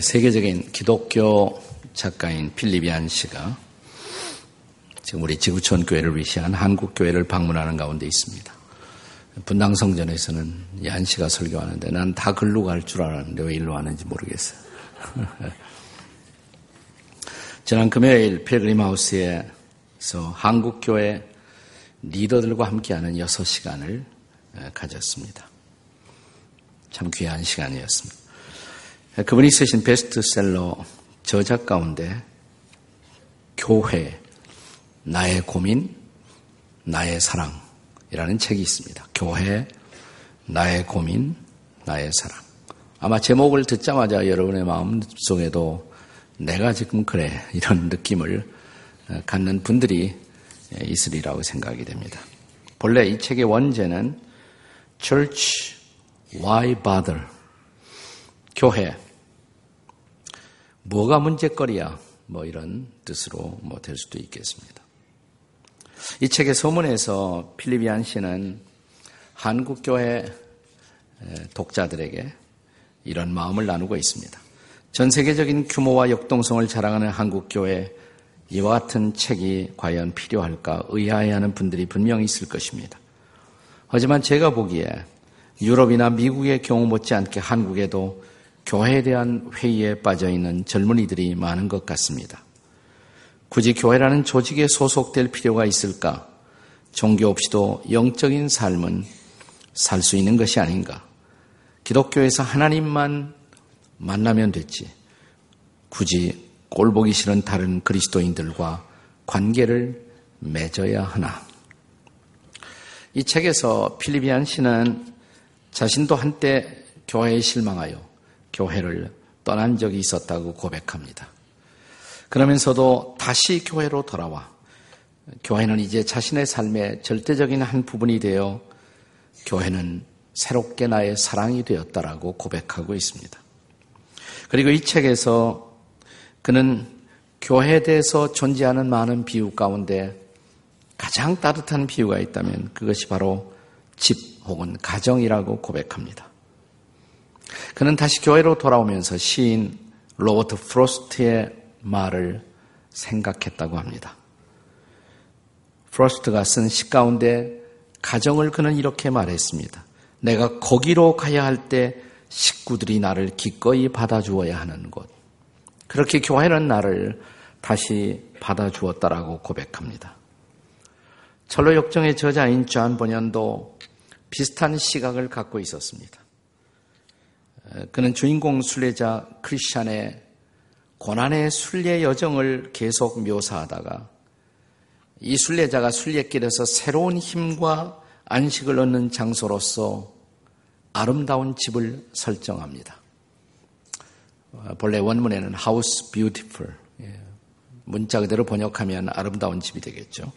세계적인 기독교 작가인 필리비안 씨가 지금 우리 지구촌 교회를 위시한 한국 교회를 방문하는 가운데 있습니다. 분당 성전에서는 얀 씨가 설교하는데 난 다 글로 갈 줄 알았는데 왜 일로 왔는지 모르겠어요. 지난 금요일 필그림 하우스에서 한국 교회 리더들과 함께하는 6시간을 가졌습니다. 참 귀한 시간이었습니다. 그분이 쓰신 베스트셀러 저작 가운데 교회, 나의 고민, 나의 사랑이라는 책이 있습니다. 교회, 나의 고민, 나의 사랑. 아마 제목을 듣자마자 여러분의 마음 속에도 내가 지금 그래 이런 느낌을 갖는 분들이 있으리라고 생각이 됩니다. 본래 이 책의 원제는 Church Why Bother? 교회 뭐가 문제거리야? 뭐 이런 뜻으로 뭐 될 수도 있겠습니다. 이 책의 서문에서 필리비안 씨는 한국 교회 독자들에게 이런 마음을 나누고 있습니다. 전 세계적인 규모와 역동성을 자랑하는 한국 교회 이와 같은 책이 과연 필요할까 의아해하는 분들이 분명히 있을 것입니다. 하지만 제가 보기에 유럽이나 미국의 경우 못지않게 한국에도 교회에 대한 회의에 빠져 있는 젊은이들이 많은 것 같습니다. 굳이 교회라는 조직에 소속될 필요가 있을까? 종교 없이도 영적인 삶은 살 수 있는 것이 아닌가? 기독교에서 하나님만 만나면 됐지. 굳이 꼴보기 싫은 다른 그리스도인들과 관계를 맺어야 하나? 이 책에서 필리비안 씨는 자신도 한때 교회에 실망하여 교회를 떠난 적이 있었다고 고백합니다. 그러면서도 다시 교회로 돌아와 교회는 이제 자신의 삶의 절대적인 한 부분이 되어 교회는 새롭게 나의 사랑이 되었다라고 고백하고 있습니다. 그리고 이 책에서 그는 교회에 대해서 존재하는 많은 비유 가운데 가장 따뜻한 비유가 있다면 그것이 바로 집 혹은 가정이라고 고백합니다. 그는 다시 교회로 돌아오면서 시인 로버트 프로스트의 말을 생각했다고 합니다. 프로스트가 쓴 시 가운데 가정을 그는 이렇게 말했습니다. 내가 거기로 가야 할 때 식구들이 나를 기꺼이 받아주어야 하는 곳. 그렇게 교회는 나를 다시 받아주었다라고 고백합니다. 천로역정의 저자인 존 번연도 비슷한 시각을 갖고 있었습니다. 그는 주인공 순례자 크리스찬의 고난의 순례 여정을 계속 묘사하다가 이 순례자가 순례길에서 새로운 힘과 안식을 얻는 장소로서 아름다운 집을 설정합니다. 본래 원문에는 house beautiful 예, 문자 그대로 번역하면 아름다운 집이 되겠죠.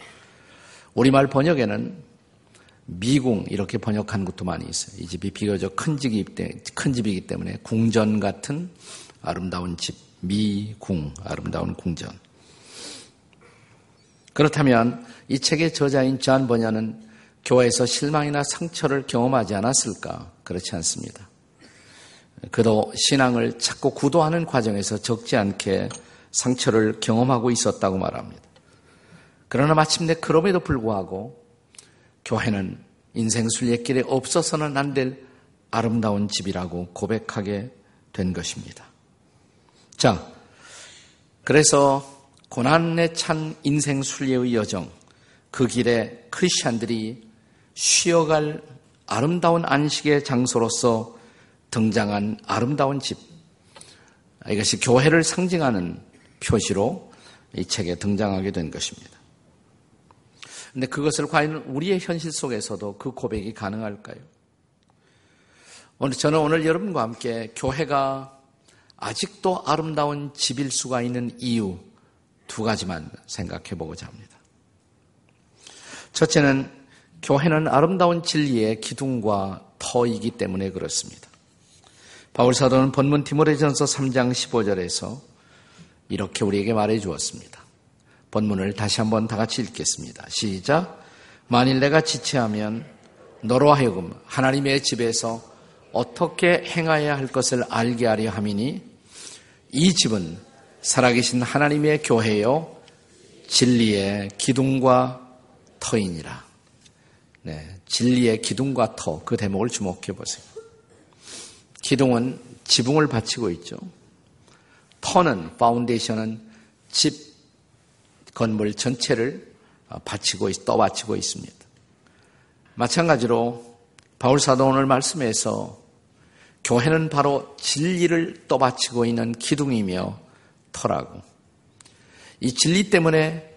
우리말 번역에는 미궁 이렇게 번역한 것도 많이 있어요. 이 집이 비교적 큰 집이기 때문에, 큰 집이기 때문에 궁전 같은 아름다운 집, 미궁, 아름다운 궁전. 그렇다면 이 책의 저자인 존 번연은 교회에서 실망이나 상처를 경험하지 않았을까? 그렇지 않습니다. 그도 신앙을 찾고 구도하는 과정에서 적지 않게 상처를 경험하고 있었다고 말합니다. 그러나 마침내 그럼에도 불구하고 교회는 인생 순례길에 없어서는 안 될 아름다운 집이라고 고백하게 된 것입니다. 자, 그래서 고난에 찬 인생 순례의 여정, 그 길에 크리스찬들이 쉬어갈 아름다운 안식의 장소로서 등장한 아름다운 집. 이것이 교회를 상징하는 표시로 이 책에 등장하게 된 것입니다. 근데 그것을 과연 우리의 현실 속에서도 그 고백이 가능할까요? 오늘 저는 오늘 여러분과 함께 교회가 아직도 아름다운 집일 수가 있는 이유 두 가지만 생각해 보고자 합니다. 첫째는 교회는 아름다운 진리의 기둥과 터이기 때문에 그렇습니다. 바울 사도는 본문 디모레전서 3장 15절에서 이렇게 우리에게 말해 주었습니다. 본문을 다시 한번 다 같이 읽겠습니다. 시작. 만일 내가 지체하면 너로 하여금 하나님의 집에서 어떻게 행하여야 할 것을 알게 하려 함이니 이 집은 살아계신 하나님의 교회요 진리의 기둥과 터이니라. 네, 진리의 기둥과 터, 그 대목을 주목해 보세요. 기둥은 지붕을 받치고 있죠. 터는, 파운데이션은 집 건물 전체를 받치고, 떠받치고 있습니다. 마찬가지로 바울 사도 오늘 말씀에서 교회는 바로 진리를 떠받치고 있는 기둥이며 터라고. 이 진리 때문에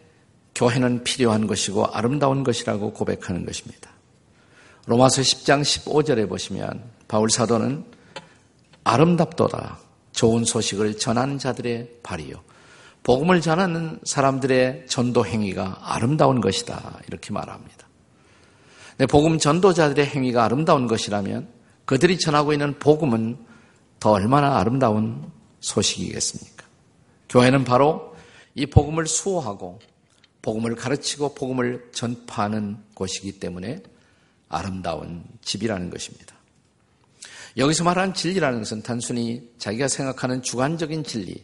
교회는 필요한 것이고 아름다운 것이라고 고백하는 것입니다. 로마서 10장 15절에 보시면 바울 사도는 아름답도다. 좋은 소식을 전하는 자들의 발이요. 복음을 전하는 사람들의 전도 행위가 아름다운 것이다. 이렇게 말합니다. 네, 복음 전도자들의 행위가 아름다운 것이라면 그들이 전하고 있는 복음은 더 얼마나 아름다운 소식이겠습니까? 교회는 바로 이 복음을 수호하고 복음을 가르치고 복음을 전파하는 곳이기 때문에 아름다운 집이라는 것입니다. 여기서 말하는 진리라는 것은 단순히 자기가 생각하는 주관적인 진리,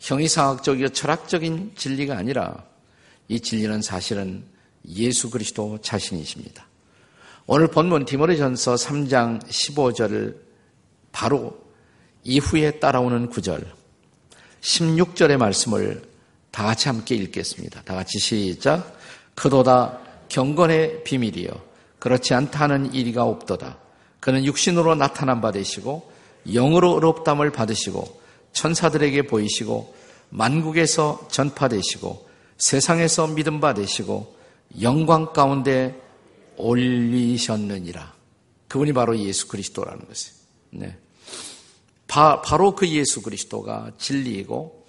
형이상학적이고 철학적인 진리가 아니라 이 진리는 사실은 예수 그리스도 자신이십니다. 오늘 본문 디모데전서 3장 15절을 바로 이후에 따라오는 9절, 16절의 말씀을 다 같이 함께 읽겠습니다. 다 같이 시작. 그도다 경건의 비밀이요. 그렇지 않다는 일이가 없도다. 그는 육신으로 나타난 바 되시고 영으로 의롭담을 받으시고 천사들에게 보이시고 만국에서 전파되시고 세상에서 믿음 받으시고 영광 가운데 올리셨느니라. 그분이 바로 예수 그리스도라는 것이에요. 네. 바, 바로 그 예수 그리스도가 진리이고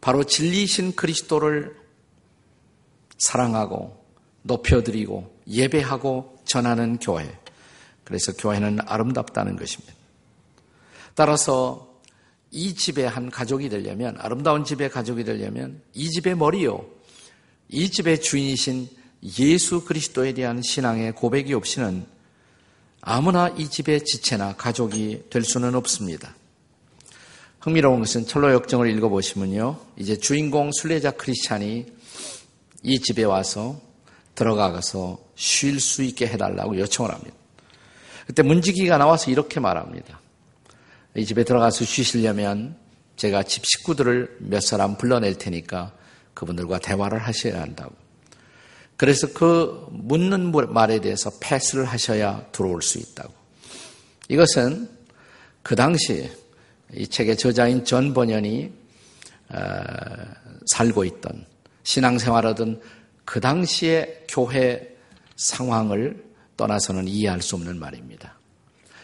바로 진리이신 그리스도를 사랑하고 높여드리고 예배하고 전하는 교회. 그래서 교회는 아름답다는 것입니다. 따라서 이 집의 한 가족이 되려면 아름다운 집의 가족이 되려면 이 집의 머리요. 이 집의 주인이신 예수 그리스도에 대한 신앙의 고백이 없이는 아무나 이 집의 지체나 가족이 될 수는 없습니다. 흥미로운 것은 철로 역정을 읽어보시면요. 이제 주인공 순례자 크리스찬이 이 집에 와서 들어가서 쉴 수 있게 해달라고 요청을 합니다. 그때 문지기가 나와서 이렇게 말합니다. 이 집에 들어가서 쉬시려면 제가 집 식구들을 몇 사람 불러낼 테니까 그분들과 대화를 하셔야 한다고. 그래서 그 묻는 말에 대해서 패스를 하셔야 들어올 수 있다고. 이것은 그 당시 이 책의 저자인 전 번연이 어, 살고 있던 신앙생활하던 그 당시의 교회 상황을 떠나서는 이해할 수 없는 말입니다.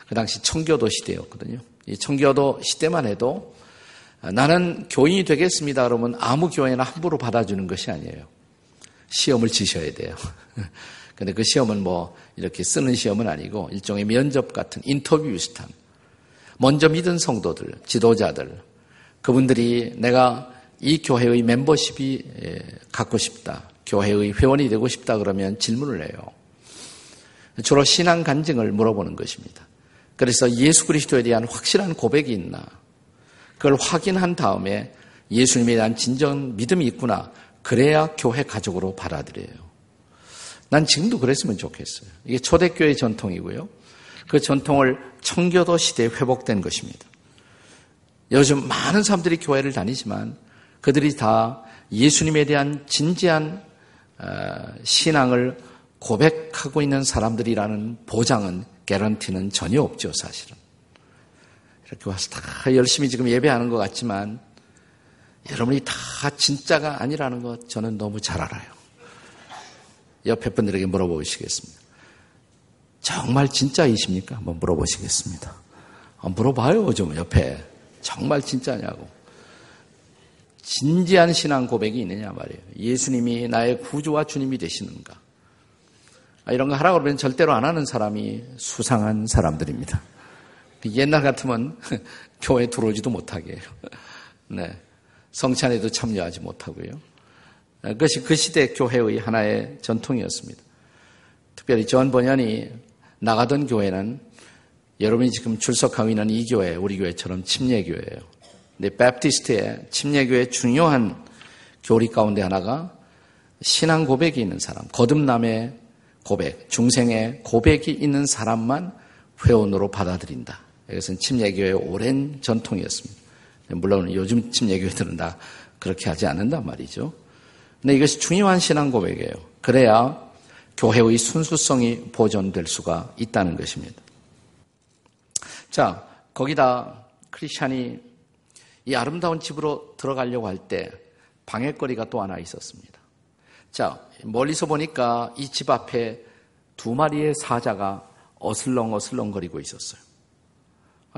그 당시 청교도 시대였거든요. 이 청교도 시대만 해도 나는 교인이 되겠습니다. 그러면 아무 교회나 함부로 받아주는 것이 아니에요. 시험을 치셔야 돼요. 근데 그 시험은 뭐 이렇게 쓰는 시험은 아니고 일종의 면접 같은 인터뷰 비슷한 먼저 믿은 성도들, 지도자들, 그분들이 내가 이 교회의 멤버십이 갖고 싶다. 교회의 회원이 되고 싶다 그러면 질문을 해요. 주로 신앙 간증을 물어보는 것입니다. 그래서 예수 그리스도에 대한 확실한 고백이 있나? 그걸 확인한 다음에 예수님에 대한 진정 믿음이 있구나. 그래야 교회 가족으로 받아들여요. 난 지금도 그랬으면 좋겠어요. 이게 초대교회 전통이고요. 그 전통을 청교도 시대에 회복된 것입니다. 요즘 많은 사람들이 교회를 다니지만 그들이 다 예수님에 대한 진지한 어, 신앙을 고백하고 있는 사람들이라는 보장은 개런티는 전혀 없죠, 사실은. 이렇게 와서 다 열심히 지금 예배하는 것 같지만 여러분이 다 진짜가 아니라는 것 저는 너무 잘 알아요. 옆에 분들에게 물어보시겠습니다. 정말 진짜이십니까? 한번 물어보시겠습니다. 아, 물어봐요, 좀 옆에. 정말 진짜냐고. 진지한 신앙 고백이 있느냐 말이에요. 예수님이 나의 구주와 주님이 되시는가. 아, 이런 거 하라고 그러면 절대로 안 하는 사람이 수상한 사람들입니다. 옛날 같으면 교회 들어오지도 못하게 해요. 네. 성찬에도 참여하지 못하고요. 그것이 그 시대 교회의 하나의 전통이었습니다. 특별히 전 번연이 나가던 교회는 여러분이 지금 출석하고 있는 이 교회, 우리 교회처럼 침례교회예요. 근데 베프티스트의 침례교의 중요한 교리 가운데 하나가 신앙 고백이 있는 사람, 거듭남의 고백, 중생의 고백이 있는 사람만 회원으로 받아들인다. 이것은 침례교의 오랜 전통이었습니다. 물론 요즘 침례교회들은 다 그렇게 하지 않는단 말이죠. 근데 이것이 중요한 신앙 고백이에요. 그래야 교회의 순수성이 보존될 수가 있다는 것입니다. 자, 거기다 크리스찬이 이 아름다운 집으로 들어가려고 할 때 방해거리가 또 하나 있었습니다. 자, 멀리서 보니까 이 집 앞에 두 마리의 사자가 어슬렁 어슬렁거리고 있었어요.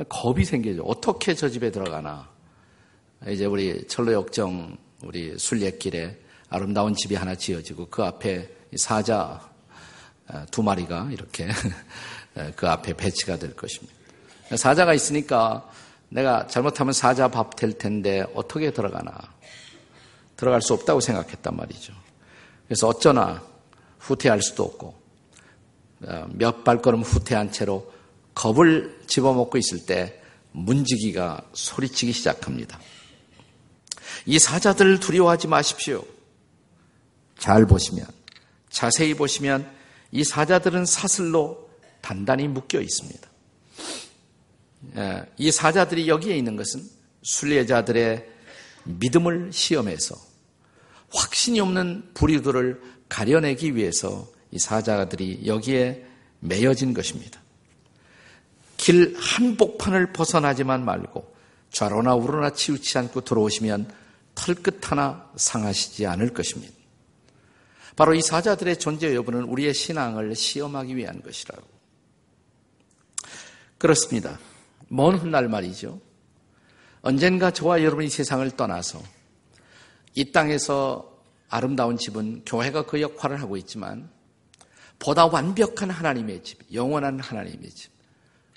겁이 생기죠. 어떻게 저 집에 들어가나. 이제 우리 철로역정 우리 순례길에 아름다운 집이 하나 지어지고 그 앞에 사자 어, 두 마리가 이렇게 그 앞에 배치가 될 것입니다. 사자가 있으니까 내가 잘못하면 사자 밥 될 텐데 어떻게 들어가나. 들어갈 수 없다고 생각했단 말이죠. 그래서 어쩌나 후퇴할 수도 없고 어, 몇 발걸음 후퇴한 채로 겁을 집어먹고 있을 때 문지기가 소리치기 시작합니다. 이 사자들 두려워하지 마십시오. 잘 보시면, 자세히 보시면 이 사자들은 사슬로 단단히 묶여 있습니다. 예, 이 사자들이 여기에 있는 것은 순례자들의 믿음을 시험해서 확신이 없는 불의들을 가려내기 위해서 이 사자들이 여기에 매여진 것입니다. 길 한복판을 벗어나지만 말고 좌로나 우로나 치우치 않고 들어오시면 털끝 하나 상하시지 않을 것입니다. 바로 이 사자들의 존재 여부는 우리의 신앙을 시험하기 위한 것이라고. 그렇습니다. 먼 훗날 말이죠. 언젠가 저와 여러분이 세상을 떠나서 이 땅에서 아름다운 집은 교회가 그 역할을 하고 있지만 보다 완벽한 하나님의 집, 영원한 하나님의 집.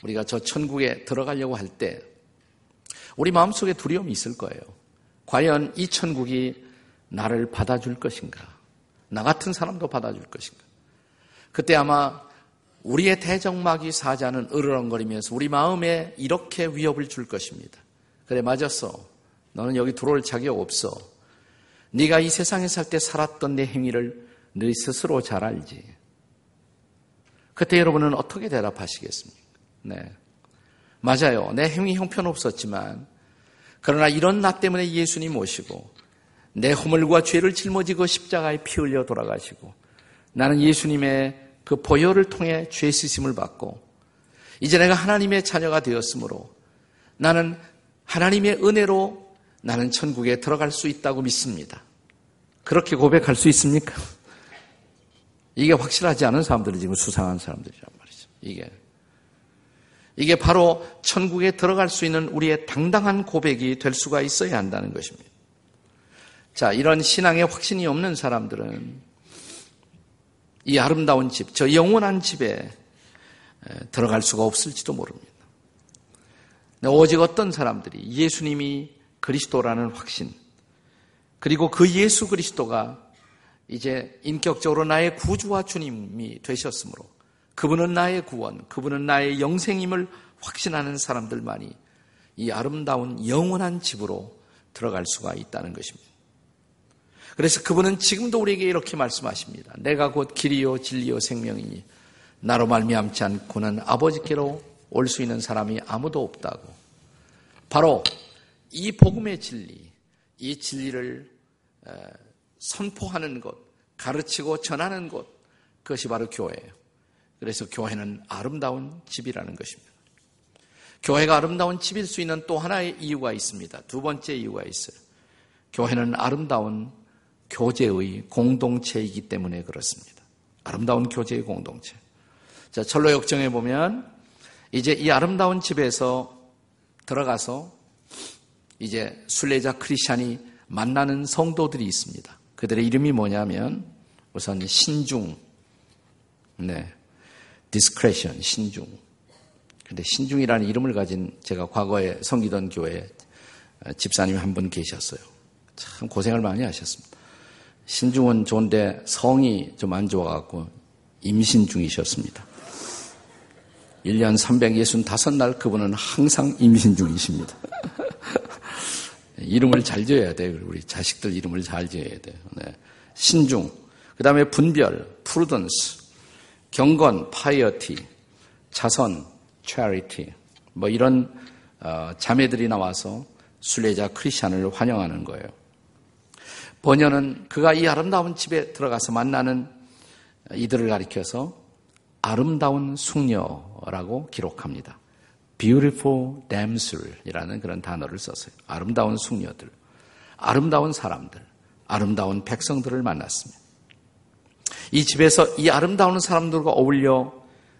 우리가 저 천국에 들어가려고 할 때 우리 마음속에 두려움이 있을 거예요. 과연 이 천국이 나를 받아줄 것인가? 나 같은 사람도 받아줄 것인가? 그때 아마 우리의 대적마귀 사자는 으르렁거리면서 우리 마음에 이렇게 위협을 줄 것입니다. 그래 맞았어. 너는 여기 들어올 자격 없어. 네가 이 세상에 살 때 살았던 내 행위를 네 스스로 잘 알지. 그때 여러분은 어떻게 대답하시겠습니까? 네. 맞아요. 내 행위 형편없었지만 그러나 이런 나 때문에 예수님 모시고 내 허물과 죄를 짊어지고 십자가에 피 흘려 돌아가시고 나는 예수님의 그 보혈을 통해 죄 쓰심을 받고 이제 내가 하나님의 자녀가 되었으므로 나는 하나님의 은혜로 나는 천국에 들어갈 수 있다고 믿습니다. 그렇게 고백할 수 있습니까? 이게 확실하지 않은 사람들이 지금 수상한 사람들이란 말이죠. 이게. 이게 바로 천국에 들어갈 수 있는 우리의 당당한 고백이 될 수가 있어야 한다는 것입니다. 자, 이런 신앙에 확신이 없는 사람들은 이 아름다운 집, 저 영원한 집에 들어갈 수가 없을지도 모릅니다. 오직 어떤 사람들이 예수님이 그리스도라는 확신, 그리고 그 예수 그리스도가 이제 인격적으로 나의 구주와 주님이 되셨으므로 그분은 나의 구원, 그분은 나의 영생임을 확신하는 사람들만이 이 아름다운 영원한 집으로 들어갈 수가 있다는 것입니다. 그래서 그분은 지금도 우리에게 이렇게 말씀하십니다. 내가 곧 길이요 진리요 생명이니 나로 말미암지 않고는 아버지께로 올 수 있는 사람이 아무도 없다고. 바로 이 복음의 진리, 이 진리를 선포하는 곳, 가르치고 전하는 곳, 그것이 바로 교회예요. 그래서 교회는 아름다운 집이라는 것입니다. 교회가 아름다운 집일 수 있는 또 하나의 이유가 있습니다. 두 번째 이유가 있어요. 교회는 아름다운 교제의 공동체이기 때문에 그렇습니다. 아름다운 교제의 공동체. 자, 철로 역정에 보면 이제 이 아름다운 집에서 들어가서 이제 순례자 크리스찬이 만나는 성도들이 있습니다. 그들의 이름이 뭐냐면 우선 신중, 네, discretion, 신중. 근데 신중이라는 이름을 가진 제가 과거에 섬기던 교회 집사님이 한 분 계셨어요. 참 고생을 많이 하셨습니다. 신중은 좋은데 성이 좀 안 좋아갖고 임신 중이셨습니다. 1년 365날 그분은 항상 임신 중이십니다. 이름을 잘 지어야 돼요. 우리 자식들 이름을 잘 지어야 돼요. 네. 신중, 그 다음에 분별, prudence, 경건, piety, 자선, charity, 뭐 이런 어, 자매들이 나와서 순례자 크리스찬을 환영하는 거예요. 번연은 그가 이 아름다운 집에 들어가서 만나는 이들을 가리켜서 아름다운 숙녀라고 기록합니다. Beautiful damsel이라는 그런 단어를 썼어요. 아름다운 숙녀들, 아름다운 사람들, 아름다운 백성들을 만났습니다. 이 집에서 이 아름다운 사람들과 어울려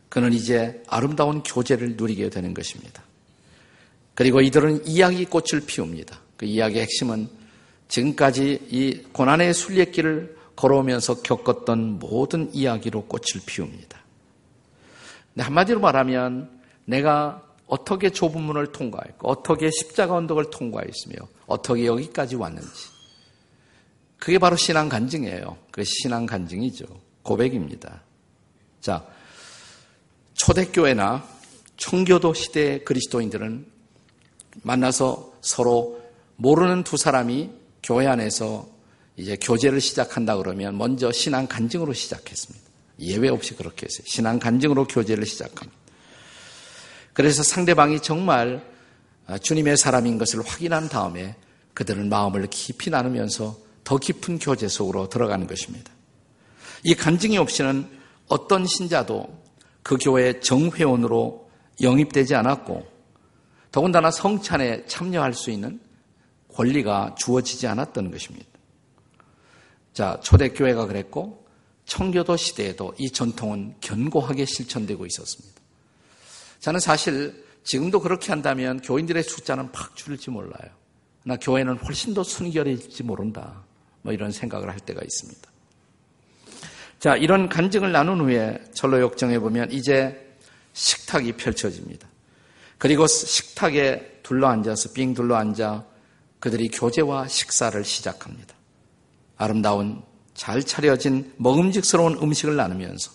그는 이제 아름다운 교제를 누리게 되는 것입니다. 그리고 이들은 이야기 꽃을 피웁니다. 그 이야기의 핵심은 지금까지 이 고난의 순례길을 걸어오면서 겪었던 모든 이야기로 꽃을 피웁니다. 한마디로 말하면 내가 어떻게 좁은 문을 통과했고 어떻게 십자가 언덕을 통과했으며 어떻게 여기까지 왔는지 그게 바로 신앙 간증이에요. 그 신앙 간증이죠. 고백입니다. 자, 초대교회나 청교도 시대의 그리스도인들은 만나서 서로 모르는 두 사람이 교회 안에서 이제 교제를 시작한다 그러면 먼저 신앙 간증으로 시작했습니다. 예외 없이 그렇게 했어요. 신앙 간증으로 교제를 시작합니다. 그래서 상대방이 정말 주님의 사람인 것을 확인한 다음에 그들은 마음을 깊이 나누면서 더 깊은 교제 속으로 들어가는 것입니다. 이 간증이 없이는 어떤 신자도 그 교회 정회원으로 영입되지 않았고 더군다나 성찬에 참여할 수 있는 권리가 주어지지 않았던 것입니다. 자, 초대교회가 그랬고 청교도 시대에도 이 전통은 견고하게 실천되고 있었습니다. 저는 사실 지금도 그렇게 한다면 교인들의 숫자는 팍 줄일지 몰라요. 나 교회는 훨씬 더 순결해질지 모른다. 뭐 이런 생각을 할 때가 있습니다. 자, 이런 간증을 나눈 후에 철로 역정에 보면 이제 식탁이 펼쳐집니다. 그리고 식탁에 둘러앉아서 빙 둘러앉아 그들이 교제와 식사를 시작합니다. 아름다운 잘 차려진 먹음직스러운 음식을 나누면서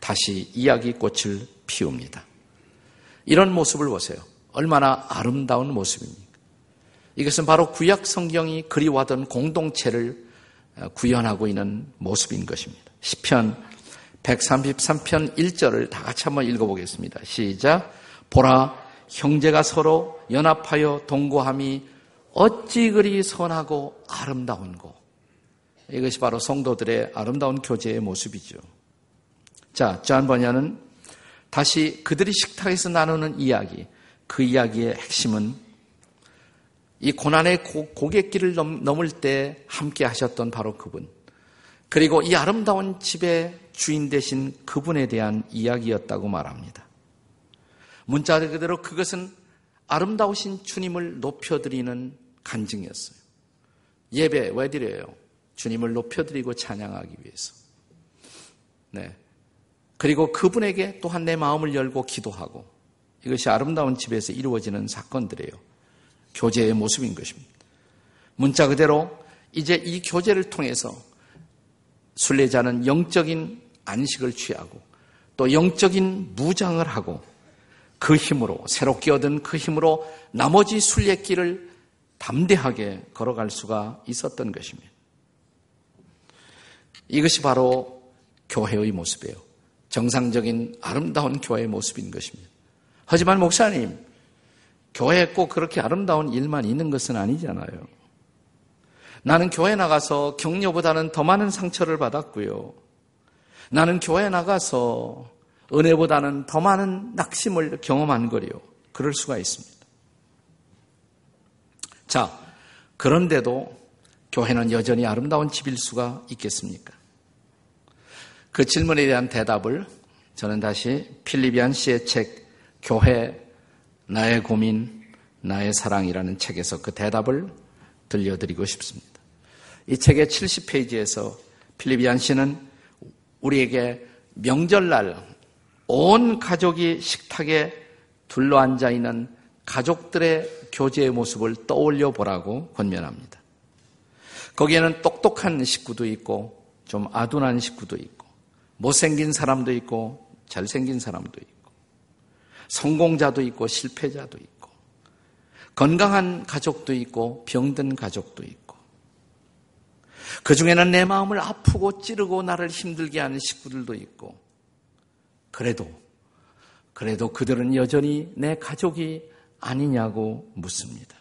다시 이야기 꽃을 피웁니다. 이런 모습을 보세요. 얼마나 아름다운 모습입니까? 이것은 바로 구약 성경이 그리워하던 공동체를 구현하고 있는 모습인 것입니다. 시편 133편 1절을 다 같이 한번 읽어보겠습니다. 시작. 보라 형제가 서로 연합하여 동거함이 어찌 그리 선하고 아름다운고. 이것이 바로 성도들의 아름다운 교제의 모습이죠. 자, 존 번연은 다시 그들이 식탁에서 나누는 이야기, 그 이야기의 핵심은 이 고난의 고, 갯길을 넘을 때 함께 하셨던 바로 그분, 그리고 이 아름다운 집의 주인 되신 그분에 대한 이야기였다고 말합니다. 문자 그대로 그것은 아름다우신 주님을 높여드리는 간증이었어요. 예배 왜 드려요? 주님을 높여드리고 찬양하기 위해서. 네. 그리고 그분에게 또한 내 마음을 열고 기도하고 이것이 아름다운 집에서 이루어지는 사건들이에요. 교제의 모습인 것입니다. 문자 그대로 이제 이 교제를 통해서 순례자는 영적인 안식을 취하고 또 영적인 무장을 하고 그 힘으로 새롭게 얻은 그 힘으로 나머지 순례길을 담대하게 걸어갈 수가 있었던 것입니다. 이것이 바로 교회의 모습이에요. 정상적인 아름다운 교회의 모습인 것입니다. 하지만 목사님, 교회에 꼭 그렇게 아름다운 일만 있는 것은 아니잖아요. 나는 교회 나가서 격려보다는 더 많은 상처를 받았고요. 나는 교회 나가서 은혜보다는 더 많은 낙심을 경험한 거리요. 그럴 수가 있습니다. 자, 그런데도 교회는 여전히 아름다운 집일 수가 있겠습니까? 그 질문에 대한 대답을 저는 다시 필리비안 씨의 책 교회 나의 고민 나의 사랑이라는 책에서 그 대답을 들려드리고 싶습니다. 이 책의 70페이지에서 필리비안 씨는 우리에게 명절날 온 가족이 식탁에 둘러앉아 있는 가족들의 교제의 모습을 떠올려 보라고 권면합니다. 거기에는 똑똑한 식구도 있고 좀 아둔한 식구도 있고 못생긴 사람도 있고 잘생긴 사람도 있고 성공자도 있고 실패자도 있고 건강한 가족도 있고 병든 가족도 있고 그 중에는 내 마음을 아프고 찌르고 나를 힘들게 하는 식구들도 있고 그래도 그래도 그들은 여전히 내 가족이 아니냐고 묻습니다.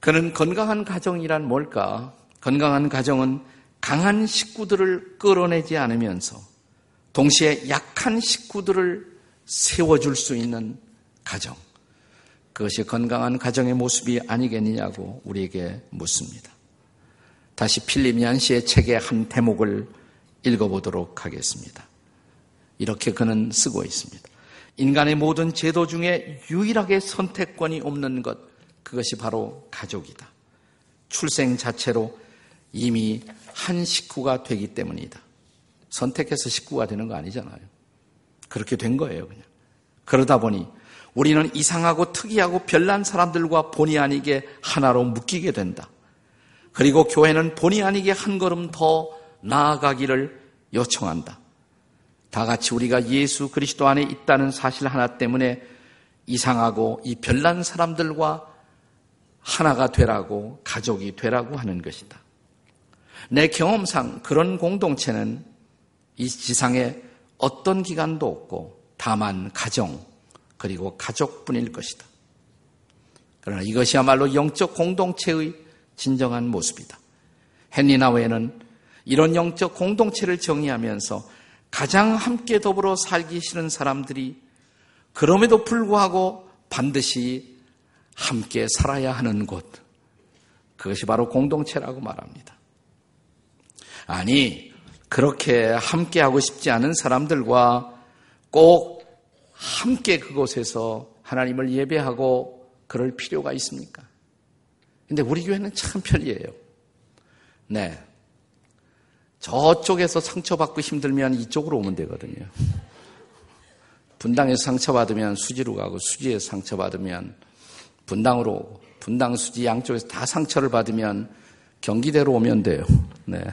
그는 건강한 가정이란 뭘까? 건강한 가정은 강한 식구들을 끌어내지 않으면서 동시에 약한 식구들을 세워줄 수 있는 가정. 그것이 건강한 가정의 모습이 아니겠느냐고 우리에게 묻습니다. 다시 필립 얀시의 책의 한 대목을 읽어보도록 하겠습니다. 이렇게 그는 쓰고 있습니다. 인간의 모든 제도 중에 유일하게 선택권이 없는 것, 그것이 바로 가족이다. 출생 자체로 이미 한 식구가 되기 때문이다. 선택해서 식구가 되는 거 아니잖아요. 그렇게 된 거예요, 그냥. 그러다 보니 우리는 이상하고 특이하고 별난 사람들과 본의 아니게 하나로 묶이게 된다. 그리고 교회는 본의 아니게 한 걸음 더 나아가기를 요청한다. 다 같이 우리가 예수 그리스도 안에 있다는 사실 하나 때문에 이상하고 이 별난 사람들과 하나가 되라고 가족이 되라고 하는 것이다. 내 경험상 그런 공동체는 이 지상에 어떤 기간도 없고 다만 가정 그리고 가족뿐일 것이다. 그러나 이것이야말로 영적 공동체의 진정한 모습이다. 헨리나웨는 이런 영적 공동체를 정의하면서 가장 함께 더불어 살기 싫은 사람들이 그럼에도 불구하고 반드시 함께 살아야 하는 곳. 그것이 바로 공동체라고 말합니다. 아니, 그렇게 함께 하고 싶지 않은 사람들과 꼭 함께 그곳에서 하나님을 예배하고 그럴 필요가 있습니까? 근데 우리 교회는 참 편리해요. 네. 저쪽에서 상처받고 힘들면 이쪽으로 오면 되거든요. 분당에서 상처받으면 수지로 가고 수지에서 상처받으면 분당으로 오고 분당 수지 양쪽에서 다 상처를 받으면 경기대로 오면 돼요. 네.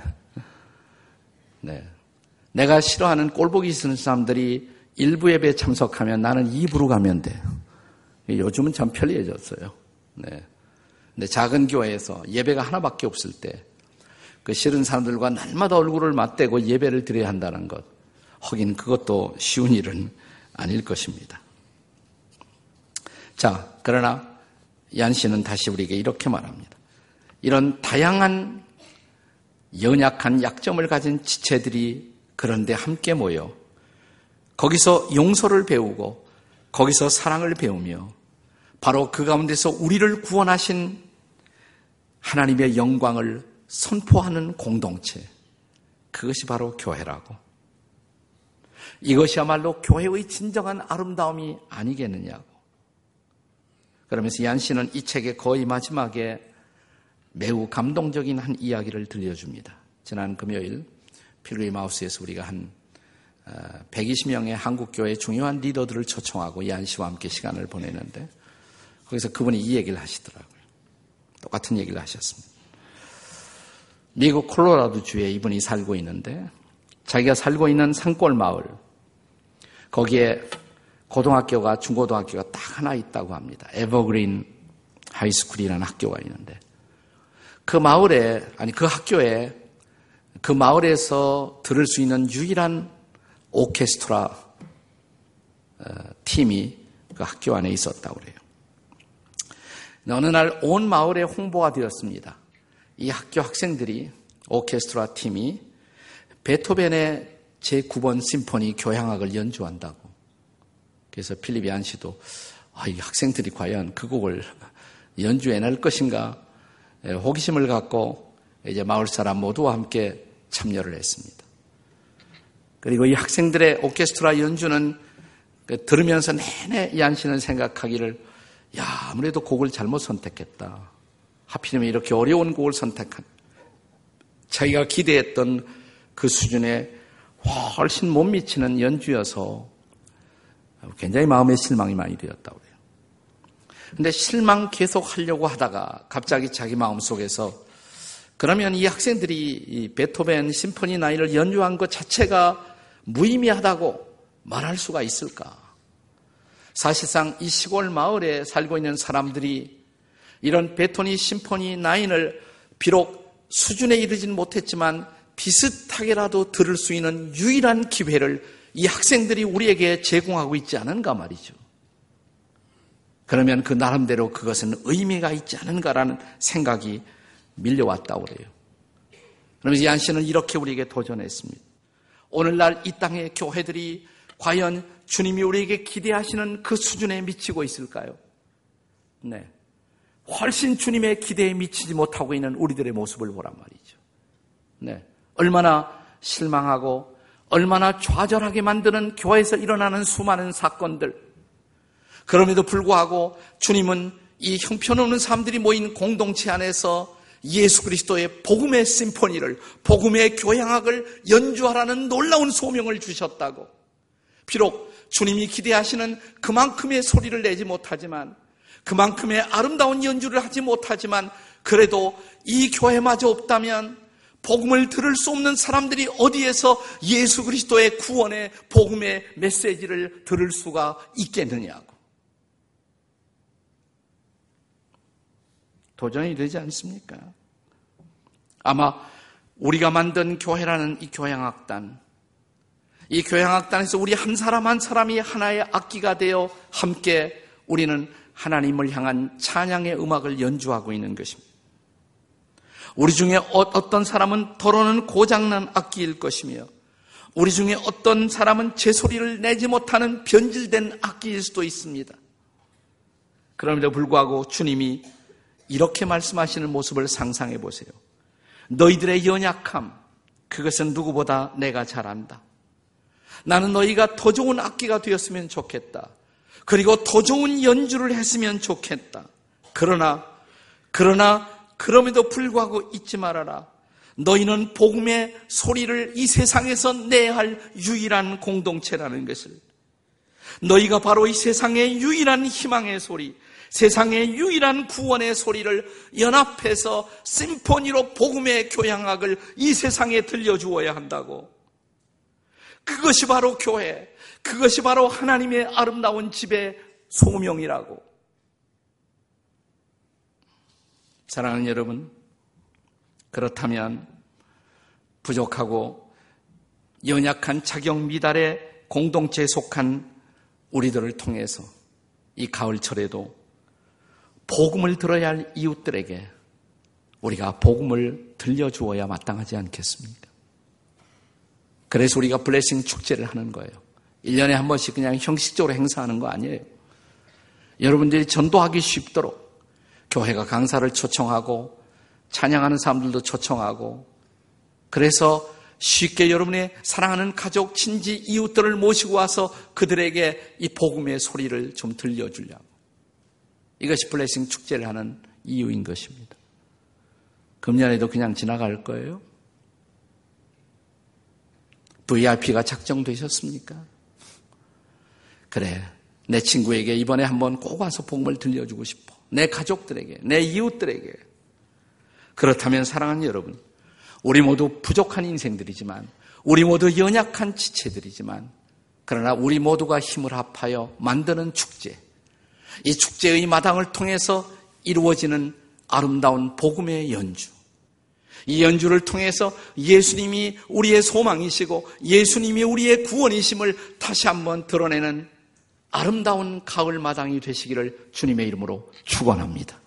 네. 내가 싫어하는 꼴보기 싫은 사람들이 일부 예배에 참석하면 나는 2부로 가면 돼요. 요즘은 참 편리해졌어요. 네. 근데 작은 교회에서 예배가 하나밖에 없을 때 그 싫은 사람들과 날마다 얼굴을 맞대고 예배를 드려야 한다는 것. 하긴 그것도 쉬운 일은 아닐 것입니다. 자, 그러나 얀 씨는 다시 우리에게 이렇게 말합니다. 이런 다양한 연약한 약점을 가진 지체들이 그런데 함께 모여 거기서 용서를 배우고 거기서 사랑을 배우며 바로 그 가운데서 우리를 구원하신 하나님의 영광을 선포하는 공동체. 그것이 바로 교회라고. 이것이야말로 교회의 진정한 아름다움이 아니겠느냐고. 그러면서 얀 씨는 이 책의 거의 마지막에 매우 감동적인 한 이야기를 들려줍니다. 지난 금요일 필그리 마우스에서 우리가 한 120명의 어, 한국교회 중요한 리더들을 초청하고 얀 씨와 함께 시간을 보내는데 거기서 그분이 이 얘기를 하시더라고요. 똑같은 얘기를 하셨습니다. 미국 콜로라도 주에 이분이 살고 있는데 자기가 살고 있는 산골 마을 거기에 고등학교가 중고등학교가 딱 하나 있다고 합니다. Evergreen High School이라는 학교가 있는데 그 마을에 아니 그 학교에 그 마을에서 들을 수 있는 유일한 오케스트라 어, 팀이 그 학교 안에 있었다고 그래요. 어느 날 온 마을에 홍보가 되었습니다. 이 학교 학생들이 오케스트라 팀이 베토벤의 제9번 심포니 교향악을 연주한다고. 그래서 필립 얀 씨도 아, 이 학생들이 과연 그 곡을 연주해 낼 것인가 예, 호기심을 갖고 이제 마을 사람 모두와 함께 참여를 했습니다. 그리고 이 학생들의 오케스트라 연주는 그 들으면서 내내 얀 씨는 생각하기를 야 아무래도 곡을 잘못 선택했다. 하필이면 이렇게 어려운 곡을 선택한 자기가 기대했던 그 수준에 훨씬 못 미치는 연주여서 굉장히 마음의 실망이 많이 되었다고 그래요. 근데 실망 계속 하려고 하다가 갑자기 자기 마음 속에서 그러면 이 학생들이 이 베토벤 심포니 나이를 연주한 것 자체가 무의미하다고 말할 수가 있을까? 사실상 이 시골 마을에 살고 있는 사람들이 이런 베토니 심포니 나인을 비록 수준에 이르진 못했지만 비슷하게라도 들을 수 있는 유일한 기회를 이 학생들이 우리에게 제공하고 있지 않은가 말이죠. 그러면 그 나름대로 그것은 의미가 있지 않은가라는 생각이 밀려왔다고 그래요. 그러면서 얀 씨는 이렇게 우리에게 도전했습니다. 오늘날 이 땅의 교회들이 과연 주님이 우리에게 기대하시는 그 수준에 미치고 있을까요? 네. 훨씬 주님의 기대에 미치지 못하고 있는 우리들의 모습을 보란 말이죠. 네. 얼마나 실망하고 얼마나 좌절하게 만드는 교회에서 일어나는 수많은 사건들. 그럼에도 불구하고 주님은 이 형편없는 사람들이 모인 공동체 안에서 예수 그리스도의 복음의 심포니를, 복음의 교향악을 연주하라는 놀라운 소명을 주셨다고. 비록 주님이 기대하시는 그만큼의 소리를 내지 못하지만, 그만큼의 아름다운 연주를 하지 못하지만, 그래도 이 교회마저 없다면 복음을 들을 수 없는 사람들이 어디에서 예수 그리스도의 구원의 복음의 메시지를 들을 수가 있겠느냐고. 도전이 되지 않습니까? 아마 우리가 만든 교회라는 이 교향악단, 이 교향악단에서 우리 한 사람 한 사람이 하나의 악기가 되어 함께 우리는 하나님을 향한 찬양의 음악을 연주하고 있는 것입니다. 우리 중에 어, 어떤 사람은 더러는 고장난 악기일 것이며 우리 중에 어떤 사람은 제 소리를 내지 못하는 변질된 악기일 수도 있습니다. 그럼에도 불구하고 주님이 이렇게 말씀하시는 모습을 상상해 보세요. 너희들의 연약함, 그것은 누구보다 내가 잘 안다. 나는 너희가 더 좋은 악기가 되었으면 좋겠다. 그리고 더 좋은 연주를 했으면 좋겠다. 그러나, 그러나 그럼에도 불구하고 잊지 말아라. 너희는 복음의 소리를 이 세상에서 내야 할 유일한 공동체라는 것을. 너희가 바로 이 세상의 유일한 희망의 소리, 세상의 유일한 구원의 소리를 연합해서 심포니로 복음의 교향악을 이 세상에 들려주어야 한다고. 그것이 바로 교회, 그것이 바로 하나님의 아름다운 집의 소명이라고. 사랑하는 여러분, 그렇다면 부족하고 연약한 자격 미달의 공동체에 속한 우리들을 통해서 이 가을철에도 복음을 들어야 할 이웃들에게 우리가 복음을 들려주어야 마땅하지 않겠습니까? 그래서 우리가 블레싱 축제를 하는 거예요. 1년에 한 번씩 그냥 형식적으로 행사하는 거 아니에요. 여러분들이 전도하기 쉽도록 교회가 강사를 초청하고 찬양하는 사람들도 초청하고 그래서 쉽게 여러분의 사랑하는 가족, 친지, 이웃들을 모시고 와서 그들에게 이 복음의 소리를 좀 들려주려고. 이것이 블레싱 축제를 하는 이유인 것입니다. 금년에도 그냥 지나갈 거예요? VIP가 작정되셨습니까? 그래. 내 친구에게 이번에 한번 꼭 와서 복음을 들려주고 싶어. 내 가족들에게, 내 이웃들에게. 그렇다면 사랑하는 여러분, 우리 모두 부족한 인생들이지만, 우리 모두 연약한 지체들이지만, 그러나 우리 모두가 힘을 합하여 만드는 축제, 이 축제의 마당을 통해서 이루어지는 아름다운 복음의 연주. 이 연주를 통해서 예수님이 우리의 소망이시고 예수님이 우리의 구원이심을 다시 한번 드러내는 아름다운 가을 마당이 되시기를 주님의 이름으로 축원합니다.